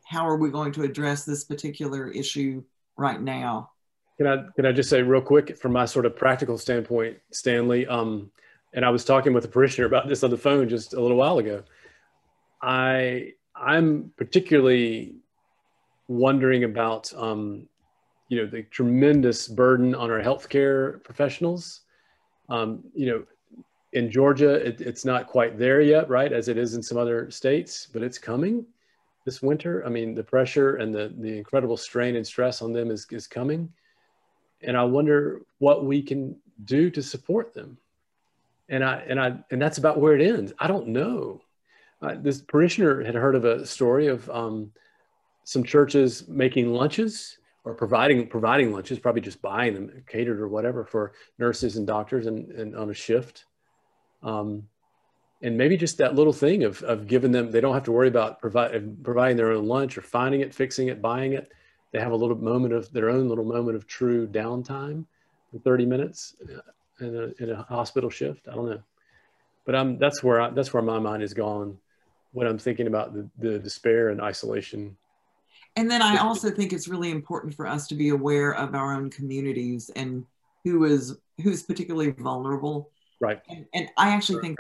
[SPEAKER 2] How are we going to address this particular issue right now?
[SPEAKER 3] Can I can I just say real quick from my sort of practical standpoint, Stanley? Um, and I was talking with a parishioner about this on the phone just a little while ago. I I'm particularly wondering about um, you know, the tremendous burden on our healthcare professionals. Um, you know, in Georgia, it, it's not quite there yet, right, as it is in some other states, but it's coming this winter. I mean, the pressure and the, the incredible strain and stress on them is, is coming. And I wonder what we can do to support them. And I, and I, and that's about where it ends. I don't know. Uh, this parishioner had heard of a story of um, some churches making lunches or providing providing lunches, probably just buying them catered or whatever for nurses and doctors and, and on a shift. Um, and maybe just that little thing of, of giving them, they don't have to worry about provide, providing their own lunch or finding it, fixing it, buying it. They have a little moment of their own little moment of true downtime for 30 minutes in a, in a hospital shift. I don't know, but I'm, that's where I, that's where my mind is gone when I'm thinking about the, the despair and isolation.
[SPEAKER 2] And then I also think it's really important for us to be aware of our own communities and who is who's particularly vulnerable
[SPEAKER 3] Right.
[SPEAKER 2] And, and I actually think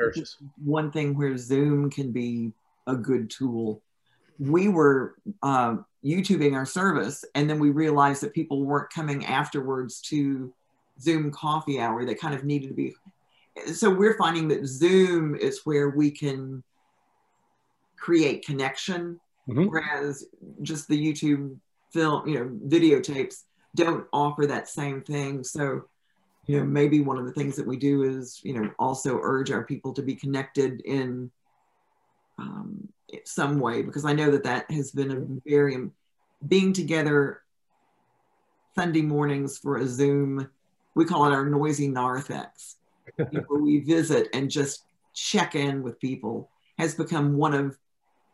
[SPEAKER 2] one thing where Zoom can be a good tool. We were uh, YouTubing our service, and then we realized that people weren't coming afterwards to Zoom coffee hour. They kind of needed to be. So we're finding that Zoom is where we can create connection, mm-hmm. whereas just the YouTube film, you know, videotapes don't offer that same thing. So you know, maybe one of the things that we do is, you know, also urge our people to be connected in um, some way, because I know that that has been a very, being together Sunday mornings for a Zoom, we call it our noisy narthex. people we visit and just check in with people has become one of,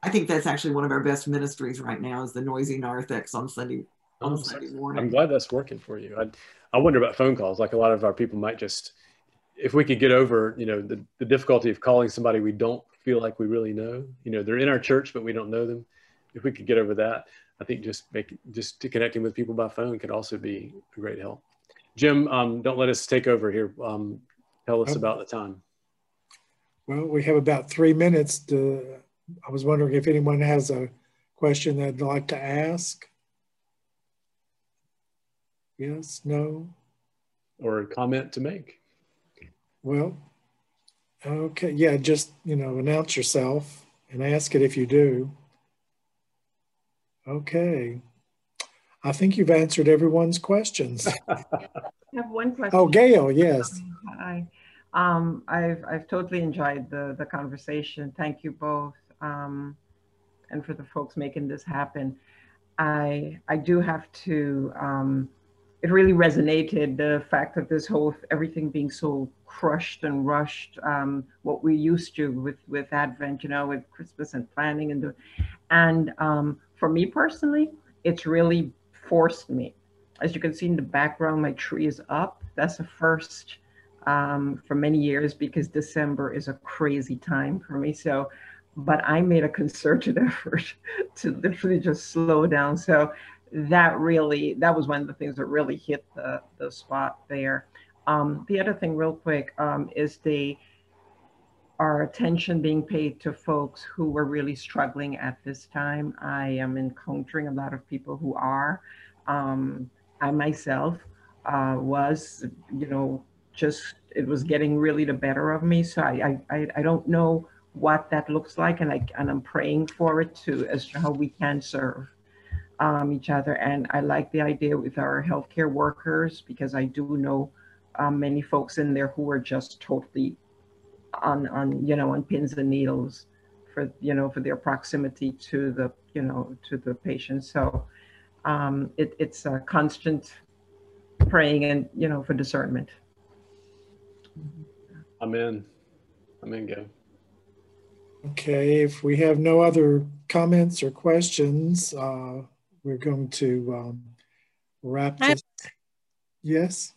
[SPEAKER 2] I think that's actually one of our best ministries right now is the noisy narthex on Sunday on Sunday morning.
[SPEAKER 3] I'm glad that's working for you. I, I wonder about phone calls. Like a lot of our people might just, if we could get over, you know, the, the difficulty of calling somebody we don't feel like we really know, you know, they're in our church, but we don't know them. If we could get over that, I think just make, just connecting with people by phone could also be a great help. Jim, um, don't let us take over here. Um, tell us about the time.
[SPEAKER 1] Well, we have about three minutes to, I was wondering if anyone has a question they'd like to ask. Yes, no?
[SPEAKER 3] Or a comment to make?
[SPEAKER 1] Well, okay, yeah, just, you know, announce yourself and ask it if you do. Okay. I think you've answered everyone's questions.
[SPEAKER 4] I have one question.
[SPEAKER 1] Oh, Gail, yes.
[SPEAKER 4] Hi. Um, I've, I've totally enjoyed the, the conversation. Thank you both. Um, and for the folks making this happen. I, I do have to um, it really resonated the fact that this whole everything being so crushed and rushed um, what we used to with with advent you know with christmas and planning and the and um, for me personally it's really forced me as you can see in the background my tree is up that's a first um, for many years because december is a crazy time for me so but i made a concerted effort to literally just slow down so that really that was one of the things that really hit the the spot there. Um, the other thing, real quick, um, is the our attention being paid to folks who were really struggling at this time. I am encountering a lot of people who are. Um, I myself uh, was, you know, just it was getting really the better of me. So I I, I don't know what that looks like, and I and I'm praying for it too as to how we can serve um, each other. And I like the idea with our healthcare workers because I do know um, many folks in there who are just totally on, on, you know, on pins and needles for, you know, for their proximity to the, you know, to the patient. So um, it, it's a constant praying and, you know, for discernment.
[SPEAKER 3] Amen. Amen, Go.
[SPEAKER 1] Okay, if we have no other comments or questions, uh, we're going to um, wrap this. Yes.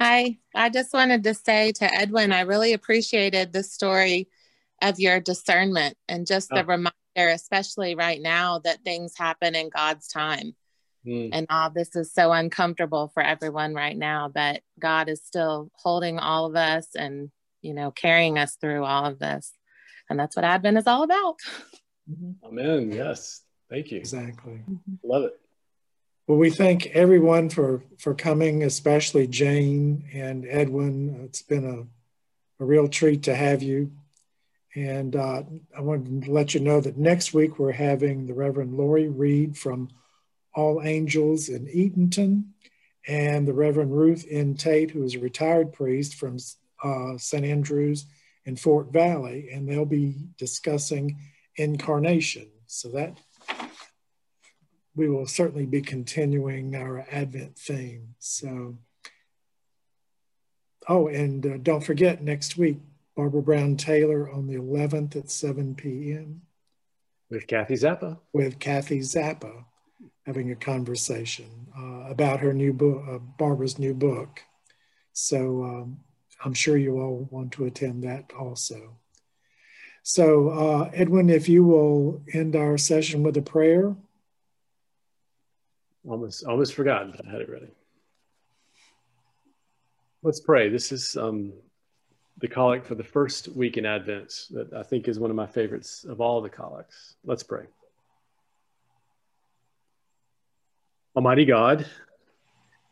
[SPEAKER 5] Hi, I just wanted to say to Edwin, I really appreciated the story of your discernment and just the oh. reminder, especially right now, that things happen in God's time. Mm. And all this is so uncomfortable for everyone right now, but God is still holding all of us and, you know, carrying us through all of this. And that's what Advent is all about.
[SPEAKER 3] Mm-hmm. Amen. Yes. Thank you.
[SPEAKER 1] Exactly.
[SPEAKER 3] Love it.
[SPEAKER 1] Well, we thank everyone for, for coming, especially Jane and Edwin. It's been a, a real treat to have you. And uh, I wanted to let you know that next week we're having the Reverend Lori Reed from All Angels in Eatonton and the Reverend Ruth N. Tate, who is a retired priest from uh, St. Andrews in Fort Valley, and they'll be discussing incarnation. So that we will certainly be continuing our Advent theme. So, oh, and uh, don't forget next week, Barbara Brown Taylor on the 11th at 7 p.m.
[SPEAKER 3] With Kathy Zappa.
[SPEAKER 1] With Kathy Zappa, having a conversation uh, about her new book, uh, Barbara's new book. So um, I'm sure you all want to attend that also. So, uh, Edwin, if you will end our session with a prayer.
[SPEAKER 3] Almost, almost forgotten, but I had it ready. Let's pray. This is um, the collect for the first week in Advent that I think is one of my favorites of all the collects. Let's pray. Almighty God,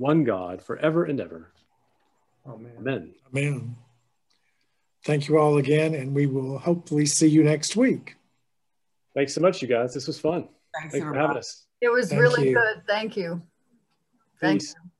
[SPEAKER 3] one God, forever and ever. Amen. Amen.
[SPEAKER 1] Amen. Thank you all again, and we will hopefully see you next week.
[SPEAKER 3] Thanks so much, you guys. This was fun.
[SPEAKER 2] Thanks,
[SPEAKER 3] Thanks for having us.
[SPEAKER 6] It was
[SPEAKER 1] Thank
[SPEAKER 6] really
[SPEAKER 1] you.
[SPEAKER 6] good. Thank you. Thank
[SPEAKER 3] Peace.
[SPEAKER 6] you.